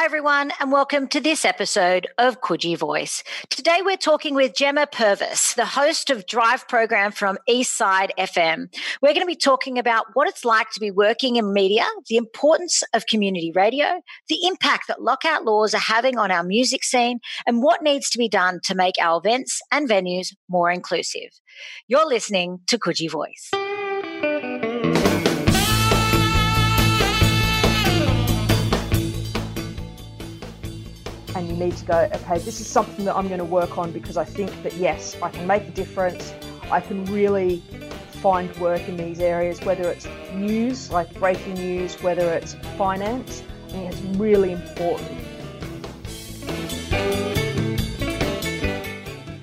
Hi, everyone, and welcome to this episode of Coogee Voice. Today, we're talking with Gemma Purvis, the host of Drive program from Eastside FM. We're going to be talking about what it's like to be working in media, the importance of community radio, the impact that lockout laws are having on our music scene, and what needs to be done to make our events and venues more inclusive. You're listening to Coogee Voice. Need to go, okay, this is something that I'm going to work on because I think that yes, I can make a difference. I can really find work in these areas, whether it's news, like breaking news, whether it's finance. I think it's really important.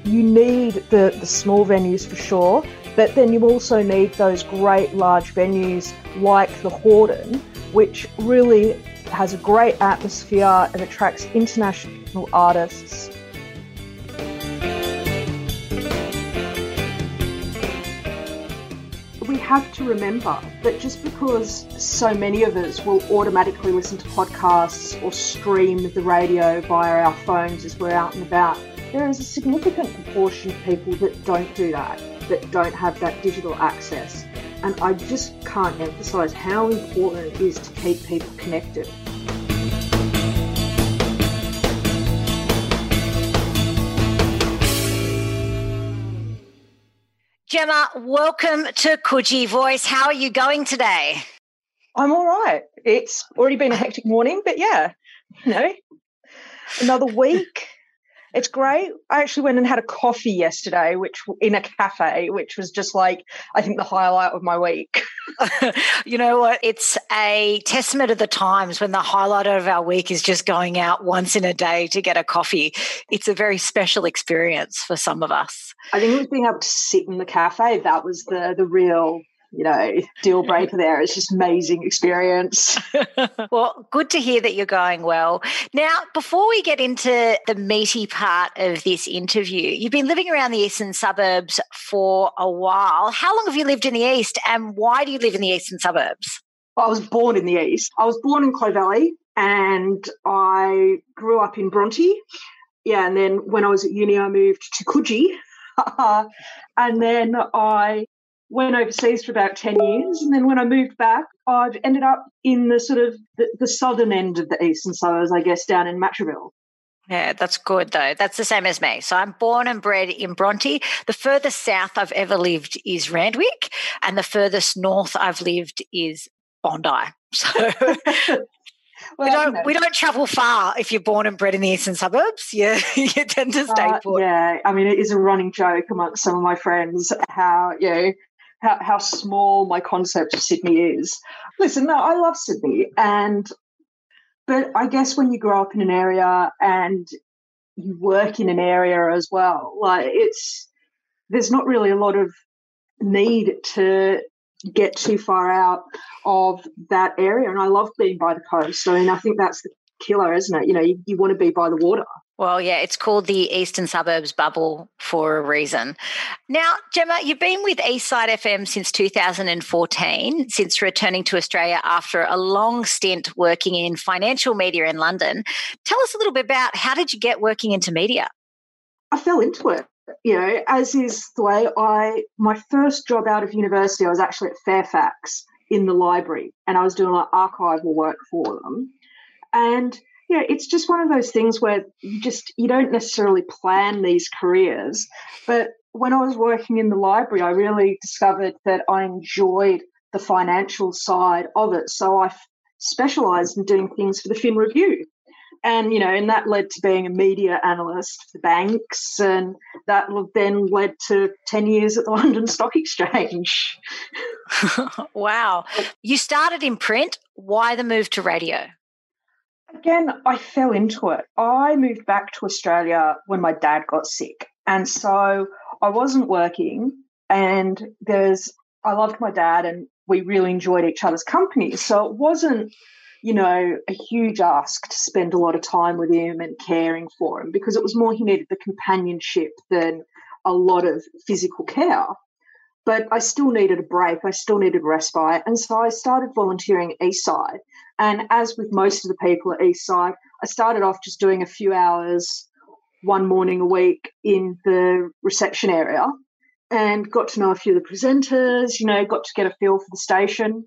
You need the, the small venues for sure, but then you also need those great large venues like the Hordern, which really has a great atmosphere and attracts international artists. We have to remember that just because so many of us will automatically listen to podcasts or stream the radio via our phones as we're out and about, there is a significant proportion of people that don't do that, that don't have that digital access. And I just can't emphasize how important it is to keep people connected. Gemma, welcome to Coogee Voice. How are you going today? I'm all right. It's already been a hectic morning, but yeah, you know, another week it's great. I actually went and had a coffee yesterday, which in a cafe, which was just like I think the highlight of my week. you know what? It's a testament of the times when the highlight of our week is just going out once in a day to get a coffee. It's a very special experience for some of us. I think it was being able to sit in the cafe that was the the real you know, deal breaker there. It's just amazing experience. well, good to hear that you're going well. Now, before we get into the meaty part of this interview, you've been living around the eastern suburbs for a while. How long have you lived in the east and why do you live in the eastern suburbs? Well, I was born in the east. I was born in Clovelly and I grew up in Bronte. Yeah, and then when I was at uni, I moved to Coogee. and then I went overseas for about 10 years. And then when I moved back, I've ended up in the sort of the, the southern end of the eastern suburbs, I guess, down in Matraville. Yeah, that's good though. That's the same as me. So I'm born and bred in Bronte. The furthest south I've ever lived is Randwick, and the furthest north I've lived is Bondi. So Well, we don't you know. we don't travel far if you're born and bred in the eastern suburbs. Yeah, you tend to stay uh, put. Yeah, I mean it is a running joke amongst some of my friends how you know how, how small my concept of Sydney is. Listen, no, I love Sydney, and but I guess when you grow up in an area and you work in an area as well, like it's there's not really a lot of need to get too far out of that area. And I love being by the coast. I mean, I think that's the killer, isn't it? You know, you, you want to be by the water. Well, yeah, it's called the Eastern Suburbs Bubble for a reason. Now, Gemma, you've been with Eastside FM since 2014, since returning to Australia after a long stint working in financial media in London. Tell us a little bit about how did you get working into media? I fell into it. You know, as is the way I, my first job out of university, I was actually at Fairfax in the library and I was doing like archival work for them. And yeah, it's just one of those things where you just you don't necessarily plan these careers. But when I was working in the library, I really discovered that I enjoyed the financial side of it. So I specialized in doing things for the Fin Review. And, you know, and that led to being a media analyst for banks. And that then led to 10 years at the London Stock Exchange. wow. You started in print. Why the move to radio? Again, I fell into it. I moved back to Australia when my dad got sick. And so I wasn't working. And there's, I loved my dad and we really enjoyed each other's company. So it wasn't, you know, a huge ask to spend a lot of time with him and caring for him because it was more he needed the companionship than a lot of physical care but I still needed a break. I still needed respite. And so I started volunteering at Eastside. And as with most of the people at Eastside, I started off just doing a few hours one morning a week in the reception area and got to know a few of the presenters, you know, got to get a feel for the station.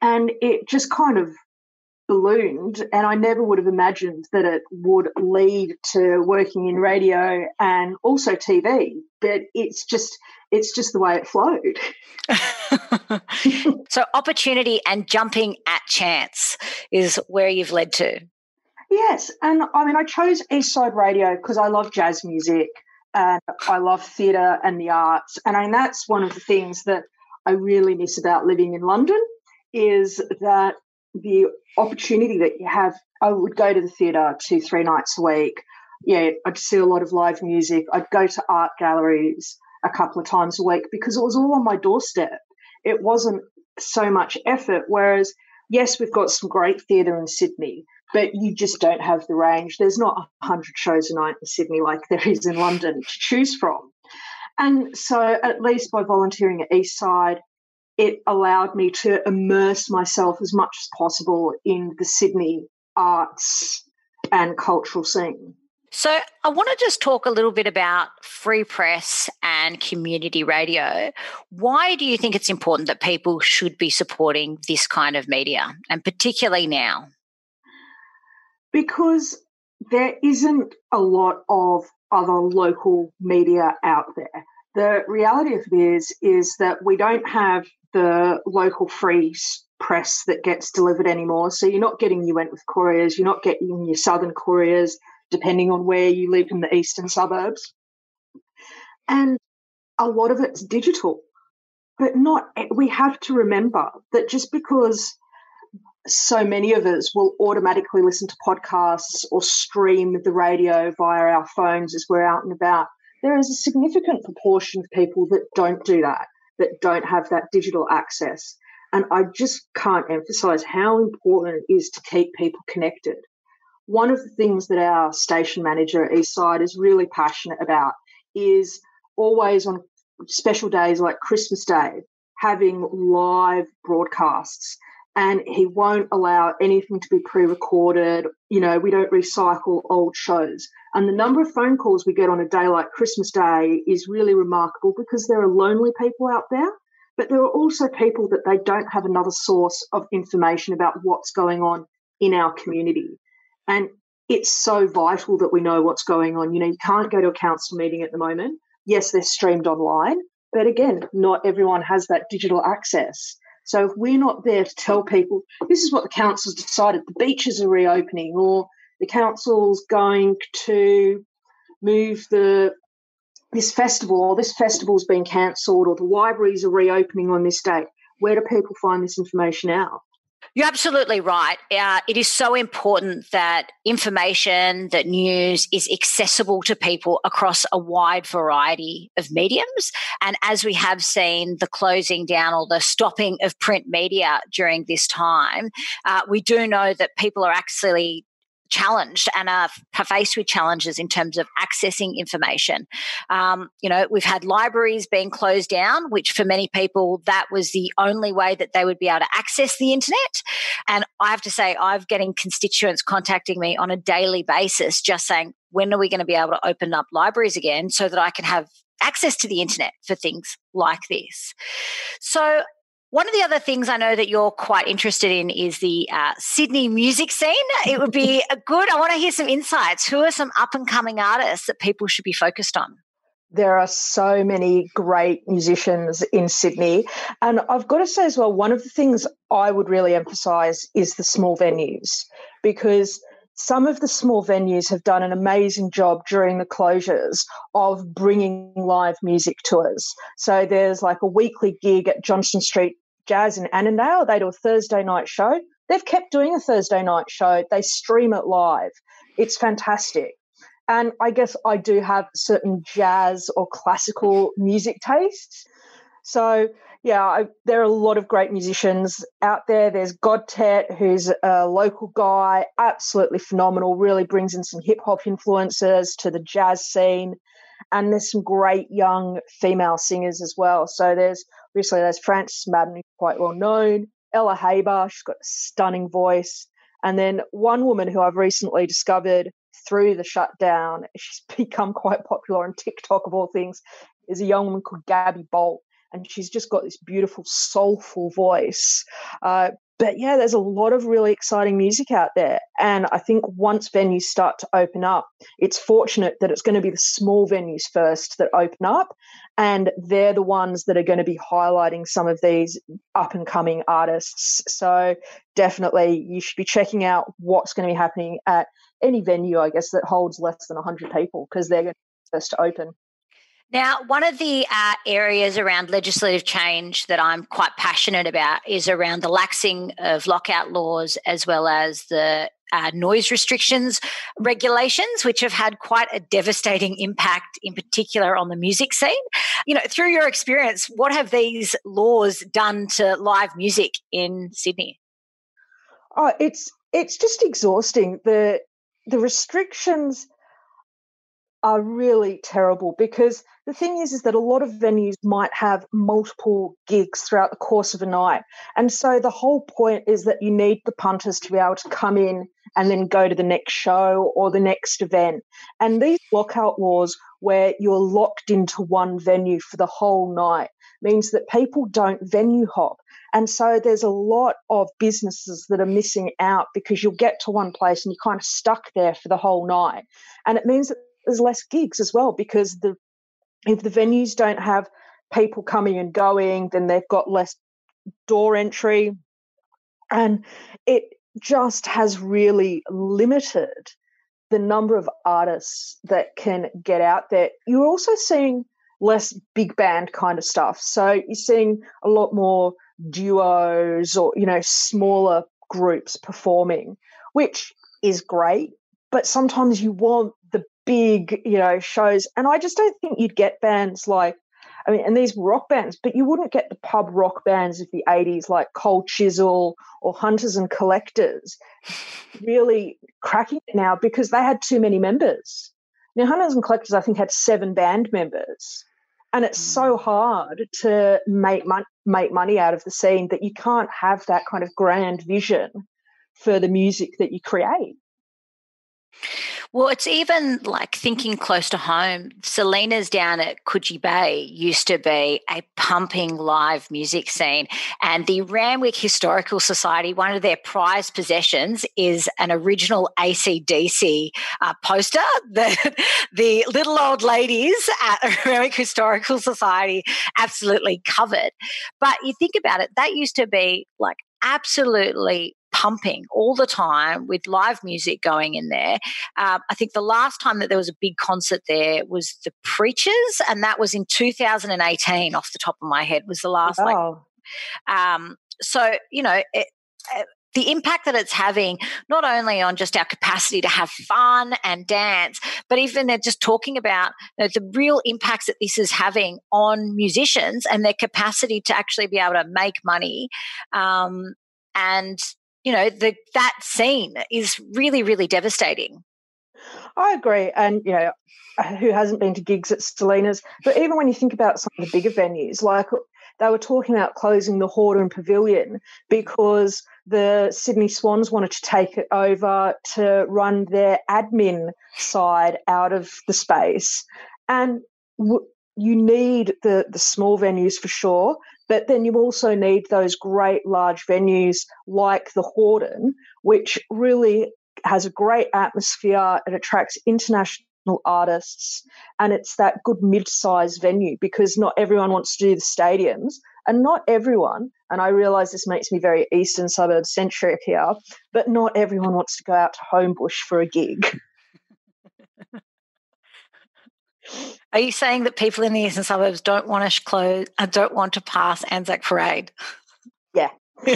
And it just kind of ballooned. And I never would have imagined that it would lead to working in radio and also TV. But it's just, it's just the way it flowed. so, opportunity and jumping at chance is where you've led to. Yes. And I mean, I chose Eastside Radio because I love jazz music and I love theatre and the arts. And I mean, that's one of the things that I really miss about living in London is that the opportunity that you have. I would go to the theatre two, three nights a week. Yeah, I'd see a lot of live music. I'd go to art galleries a couple of times a week because it was all on my doorstep. It wasn't so much effort. Whereas, yes, we've got some great theatre in Sydney, but you just don't have the range. There's not 100 shows a night in Sydney like there is in London to choose from. And so, at least by volunteering at Eastside, it allowed me to immerse myself as much as possible in the Sydney arts and cultural scene. So, I want to just talk a little bit about free press and community radio. Why do you think it's important that people should be supporting this kind of media, and particularly now? Because there isn't a lot of other local media out there. The reality of it is, is that we don't have the local free press that gets delivered anymore. So you're not getting your Wentworth couriers, you're not getting your southern couriers, depending on where you live in the eastern suburbs. And a lot of it's digital. But not, we have to remember that just because so many of us will automatically listen to podcasts or stream the radio via our phones as we're out and about, there is a significant proportion of people that don't do that that don't have that digital access. And I just can't emphasize how important it is to keep people connected. One of the things that our station manager at Eastside is really passionate about is always on special days like Christmas Day, having live broadcasts and he won't allow anything to be pre-recorded. You know we don't recycle old shows. And the number of phone calls we get on a day like christmas day is really remarkable because there are lonely people out there but there are also people that they don't have another source of information about what's going on in our community. And it's so vital that we know what's going on. You know you can't go to a council meeting at the moment. Yes they're streamed online but again not everyone has that digital access so if we're not there to tell people this is what the council's decided, the beaches are reopening, or the council's going to move the this festival, or this festival's been cancelled, or the libraries are reopening on this date. Where do people find this information out? You're absolutely right. Uh, it is so important that information, that news is accessible to people across a wide variety of mediums. And as we have seen the closing down or the stopping of print media during this time, uh, we do know that people are actually challenged and are faced with challenges in terms of accessing information. Um, you know, we've had libraries being closed down, which for many people, that was the only way that they would be able to access the internet. And I have to say, I've getting constituents contacting me on a daily basis just saying, when are we going to be able to open up libraries again so that I can have access to the internet for things like this? So one of the other things I know that you're quite interested in is the uh, Sydney music scene. It would be a good, I want to hear some insights. Who are some up and coming artists that people should be focused on? There are so many great musicians in Sydney. And I've got to say as well, one of the things I would really emphasize is the small venues because some of the small venues have done an amazing job during the closures of bringing live music to us. So there's like a weekly gig at Johnston Street Jazz in Annandale. They do a Thursday night show. They've kept doing a Thursday night show. They stream it live. It's fantastic. And I guess I do have certain jazz or classical music tastes. So yeah, I, there are a lot of great musicians out there. There's Godtet, who's a local guy, absolutely phenomenal, really brings in some hip hop influences to the jazz scene. And there's some great young female singers as well. So there's obviously there's Frances Madden, quite well known, Ella Haber, she's got a stunning voice. And then one woman who I've recently discovered through the shutdown, she's become quite popular on TikTok of all things, is a young woman called Gabby Bolt. And she's just got this beautiful, soulful voice. Uh, but yeah, there's a lot of really exciting music out there. And I think once venues start to open up, it's fortunate that it's going to be the small venues first that open up. And they're the ones that are going to be highlighting some of these up and coming artists. So definitely you should be checking out what's going to be happening at any venue, I guess, that holds less than 100 people because they're going to be first to open. Now, one of the uh, areas around legislative change that I'm quite passionate about is around the laxing of lockout laws as well as the uh, noise restrictions regulations, which have had quite a devastating impact, in particular on the music scene. You know, through your experience, what have these laws done to live music in Sydney? Oh, it's it's just exhausting. the The restrictions are really terrible because the thing is is that a lot of venues might have multiple gigs throughout the course of a night. And so the whole point is that you need the punters to be able to come in and then go to the next show or the next event. And these lockout laws where you're locked into one venue for the whole night means that people don't venue hop. And so there's a lot of businesses that are missing out because you'll get to one place and you're kind of stuck there for the whole night. And it means that there's less gigs as well because the if the venues don't have people coming and going, then they've got less door entry, and it just has really limited the number of artists that can get out there. You're also seeing less big band kind of stuff. So you're seeing a lot more duos or, you know, smaller groups performing, which is great. But sometimes you want big, you know, shows. And I just don't think you'd get bands like, I mean, and these rock bands, but you wouldn't get the pub rock bands of the 80s like Cold Chisel or Hunters and Collectors really cracking it now because they had too many members. Now, Hunters and Collectors, I think, had seven band members. And it's so mm. hard to make, mon- make money out of the scene that you can't have that kind of grand vision for the music that you create. Well, it's even like thinking close to home. Selina's down at Coogee Bay used to be a pumping live music scene. And the Randwick Historical Society, one of their prized possessions is an original ACDC uh, poster that the little old ladies at Randwick Historical Society absolutely covered. But you think about it, that used to be like absolutely pumping all the time with live music going in there. Um, I think the last time that there was a big concert there was the Preachers, and that was in 2018. Off the top of my head, was the last wow. like. Um, so you know. It, it, the impact that it's having not only on just our capacity to have fun and dance but even they're just talking about you know, the real impacts that this is having on musicians and their capacity to actually be able to make money um, and you know, the, that scene is really, really devastating. I agree. And, you know, who hasn't been to gigs at Selina's? But even when you think about some of the bigger venues, like they were talking about closing the Hordern Pavilion because the Sydney Swans wanted to take it over to run their admin side out of the space. And w- you need the, the small venues for sure, but then you also need those great large venues like the Hordern, which really has a great atmosphere. It attracts international artists, and it's that good mid-sized venue because not everyone wants to do the stadiums, and not everyone. And I realise this makes me very eastern suburb centric here, but not everyone wants to go out to Homebush for a gig. Are you saying that people in the eastern suburbs don't want to close, uh, don't want to pass Anzac Parade? Yeah.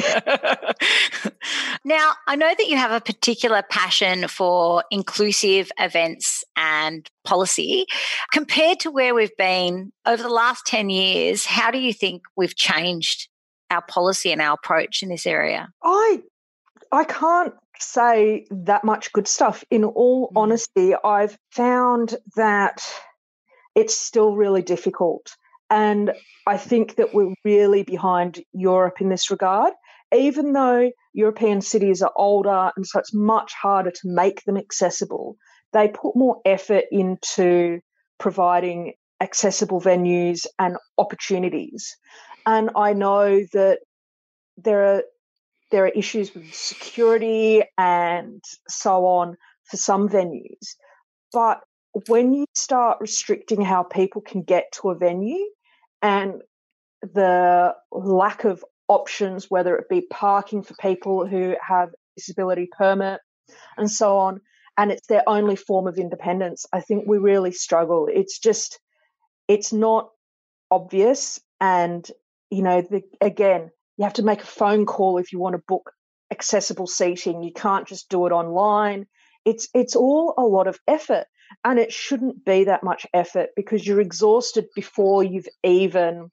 now, I know that you have a particular passion for inclusive events and policy. Compared to where we've been over the last 10 years, how do you think we've changed our policy and our approach in this area? I I can't say that much good stuff. In all mm. honesty, I've found that it's still really difficult. And I think that we're really behind Europe in this regard. Even though European cities are older, and so it's much harder to make them accessible. They put more effort into providing accessible venues and opportunities. And I know that there are there are issues with security and so on for some venues. But when you start restricting how people can get to a venue and the lack of options, whether it be parking for people who have disability permit and so on, and it's their only form of independence, I think we really struggle. It's just, it's not obvious. And, you know, the, again, you have to make a phone call if you want to book accessible seating. You can't just do it online. It's it's all a lot of effort, and it shouldn't be that much effort because you're exhausted before you've even,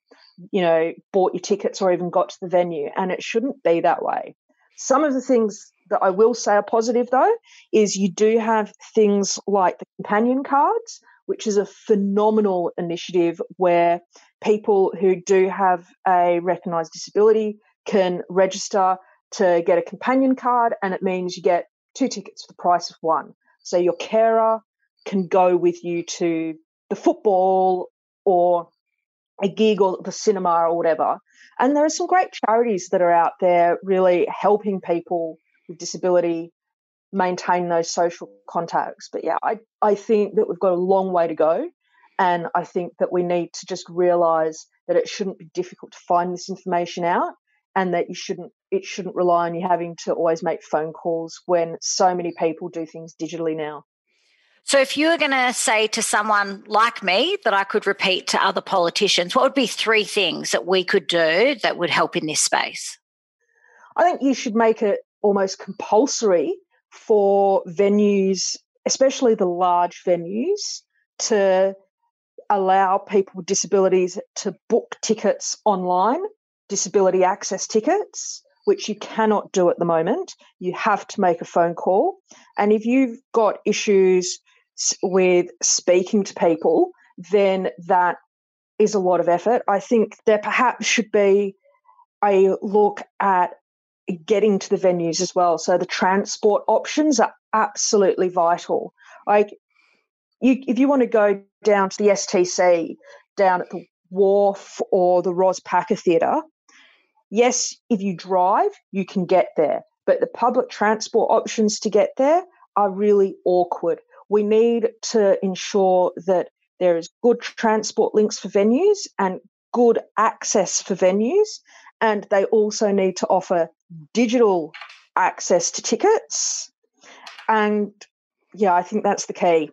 you know, bought your tickets or even got to the venue, and it shouldn't be that way. Some of the things that I will say are positive though is you do have things like the companion cards, which is a phenomenal initiative where people who do have a recognised disability can register to get a companion card, and it means you get two tickets for the price of one. So your carer can go with you to the football or a gig or the cinema or whatever. And there are some great charities that are out there really helping people with disability maintain those social contacts. But yeah, I, I think that we've got a long way to go. And I think that we need to just realize that it shouldn't be difficult to find this information out and that you shouldn't it shouldn't rely on you having to always make phone calls when so many people do things digitally now. So, if you were going to say to someone like me that I could repeat to other politicians, what would be three things that we could do that would help in this space? I think you should make it almost compulsory for venues, especially the large venues, to allow people with disabilities to book tickets online, disability access tickets, which you cannot do at the moment. You have to make a phone call. And if you've got issues with speaking to people, then that is a lot of effort. I think there perhaps should be a look at getting to the venues as well. So the transport options are absolutely vital. Like you, if you want to go down to the STC, down at the Wharf or the Ros Packer Theatre, yes, if you drive, you can get there, but the public transport options to get there are really awkward. We need to ensure that there is good transport links for venues and good access for venues, and they also need to offer mm. digital access to tickets. And yeah, I think that's the key.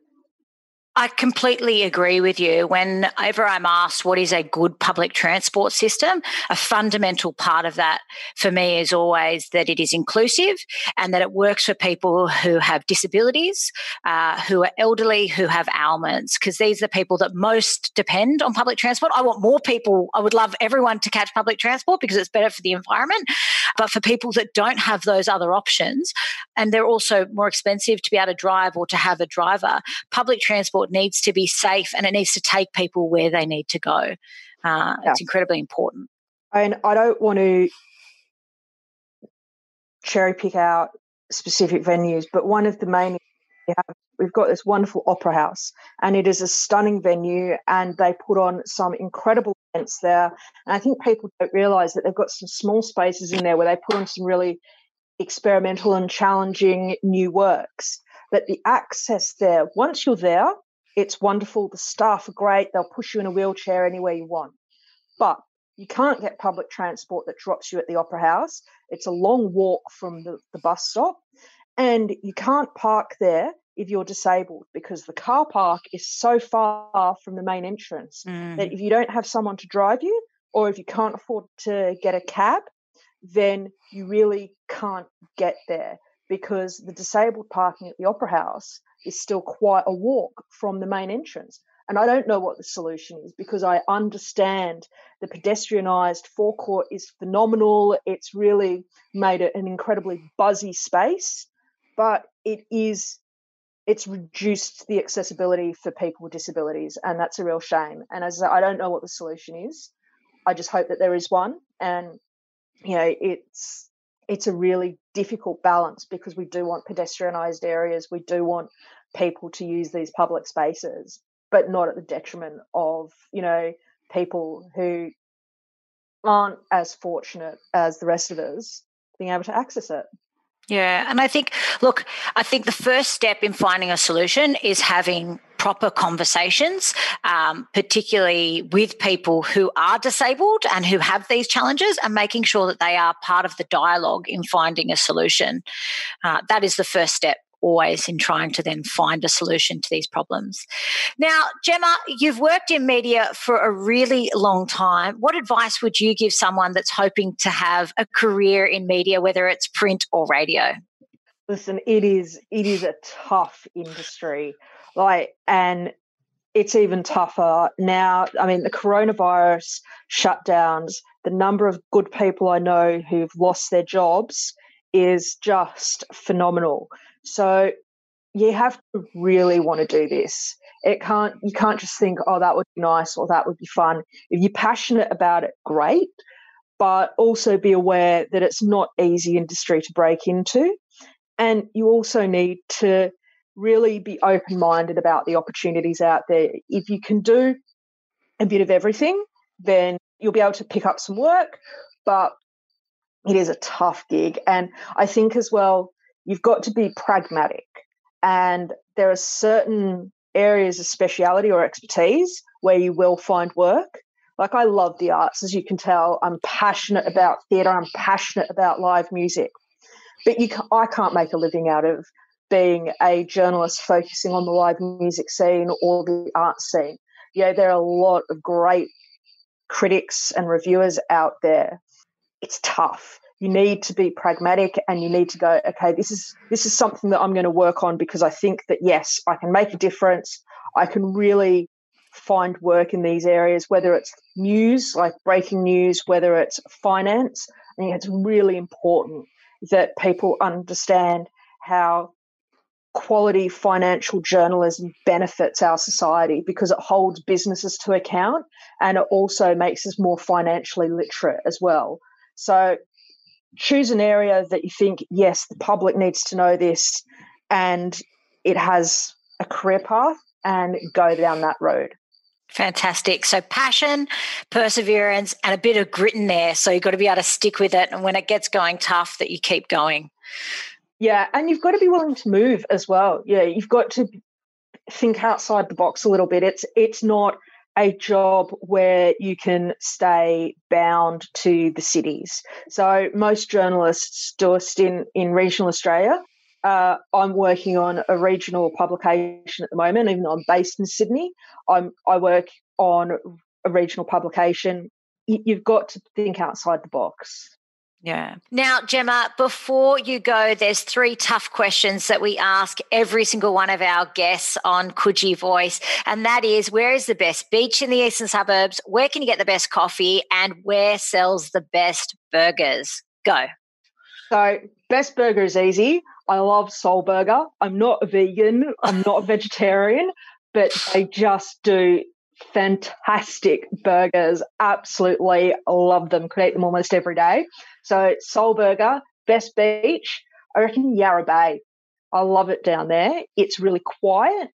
I completely agree with you. Whenever I'm asked what is a good public transport system, a fundamental part of that for me is always that it is inclusive and that it works for people who have disabilities, uh, who are elderly, who have ailments, because these are the people that most depend on public transport. I want more people, I would love everyone to catch public transport because it's better for the environment. But for people that don't have those other options, and they're also more expensive to be able to drive or to have a driver, public transport needs to be safe and it needs to take people where they need to go. Uh, yeah. It's incredibly important. And I don't want to cherry pick out specific venues, but one of the main we have, we've got this wonderful opera house, and it is a stunning venue, and they put on some incredible events there. And I think people don't realise that they've got some small spaces in there where they put on some really experimental and challenging new works. But the access there, once you're there, it's wonderful. The staff are great. They'll push you in a wheelchair anywhere you want. But you can't get public transport that drops you at the Opera House. It's a long walk from the, the bus stop. And you can't park there if you're disabled because the car park is so far from the main entrance mm. that if you don't have someone to drive you or if you can't afford to get a cab, then you really can't get there because the disabled parking at the Opera House is still quite a walk from the main entrance. And I don't know what the solution is because I understand the pedestrianised forecourt is phenomenal. It's really made it an incredibly buzzy space, but it is it's reduced the accessibility for people with disabilities, and that's a real shame. And as I, don't know what the solution is, I just hope that there is one. And you know, it's it's a really difficult balance because we do want pedestrianised areas, we do want people to use these public spaces, but not at the detriment of, you know, people who aren't as fortunate as the rest of us being able to access it. Yeah. And I think, look, I think the first step in finding a solution is having proper conversations, um, particularly with people who are disabled and who have these challenges, and making sure that they are part of the dialogue in finding a solution. Uh, that is the first step always in trying to then find a solution to these problems. Now, Gemma, you've worked in media for a really long time. What advice would you give someone that's hoping to have a career in media, whether it's print or radio? Listen, it is it is a tough industry. Like and it's even tougher now. I mean, the coronavirus shutdowns, the number of good people I know who've lost their jobs is just phenomenal. So you have to really want to do this. It can't you can't just think, oh, that would be nice or that would be fun. If you're passionate about it, great. But also be aware that it's not easy industry to break into. And you also need to really be open minded about the opportunities out there. If you can do a bit of everything, then you'll be able to pick up some work. But it is a tough gig. And I think as well, you've got to be pragmatic. And there are certain areas of speciality or expertise where you will find work. Like I love the arts, as you can tell. I'm passionate about theatre. I'm passionate about live music, but you, I can't make a living out of being a journalist focusing on the live music scene or the art scene. Yeah, there are a lot of great critics and reviewers out there. It's tough you need to be pragmatic and you need to go okay this is this is something that i'm going to work on because i think that yes i can make a difference. I can really find work in these areas whether it's news like breaking news whether it's finance i think it's really important that people understand how quality financial journalism benefits our society because it holds businesses to account and it also makes us more financially literate as well. So choose an area that you think, yes, the public needs to know this and it has a career path and go down that road. Fantastic. So, passion, perseverance, and a bit of grit in there. So, you've got to be able to stick with it. And when it gets going tough, that you keep going. Yeah. And you've got to be willing to move as well. Yeah. You've got to think outside the box a little bit. It's, it's not, a job where you can stay bound to the cities. So most journalists do a stint in regional Australia. Uh, I'm working on a regional publication at the moment, even though I'm based in Sydney. I'm, I work on a regional publication. You've got to think outside the box. Yeah. Now, Gemma, before you go, there's three tough questions that we ask every single one of our guests on Coogee Voice. And that is where is the best beach in the eastern suburbs? Where can you get the best coffee? And where sells the best burgers? Go. So, best burger is easy. I love Soul Burger. I'm not a vegan, I'm not a vegetarian, but they just do fantastic burgers. Absolutely love them. Could eat them almost every day. So Soul Burger, Best Beach, I reckon Yarra Bay. I love it down there. It's really quiet.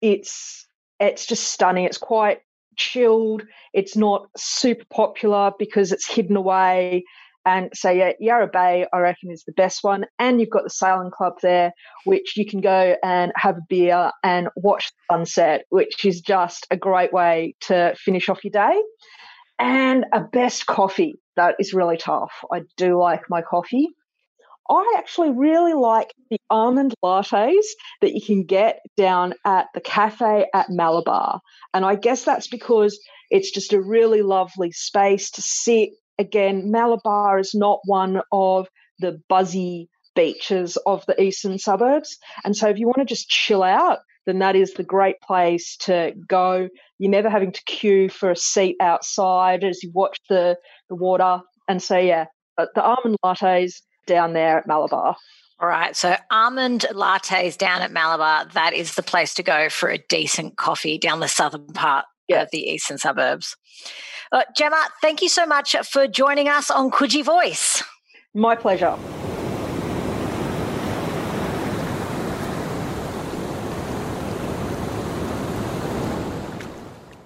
It's it's just stunning. It's quite chilled. It's not super popular because it's hidden away. And so yeah, Yarra Bay, I reckon, is the best one. And you've got the sailing club there, which you can go and have a beer and watch the sunset, which is just a great way to finish off your day and a best coffee. That is really tough. I do like my coffee. I actually really like the almond lattes that you can get down at the cafe at Malabar. And I guess that's because it's just a really lovely space to sit. Again, Malabar is not one of the buzzy beaches of the eastern suburbs. And so if you want to just chill out, then that is the great place to go. You're never having to queue for a seat outside as you watch the, the water. And so, yeah, the almond lattes down there at Malabar. All right. So, almond lattes down at Malabar, that is the place to go for a decent coffee down the southern part yeah. of the eastern suburbs. Uh, Gemma, thank you so much for joining us on Coogee Voice. My pleasure.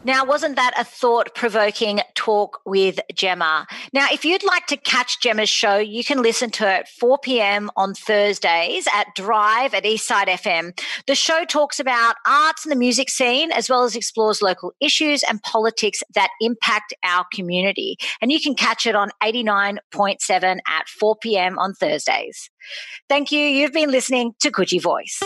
Now, wasn't that a thought provoking talk with Gemma? Now, if you'd like to catch Gemma's show, you can listen to it at 4 p.m. on Thursdays at Drive at Eastside FM. The show talks about arts and the music scene, as well as explores local issues and politics that impact our community. And you can catch it on 89.7 at 4 p.m. on Thursdays. Thank you. You've been listening to Coogee Voice.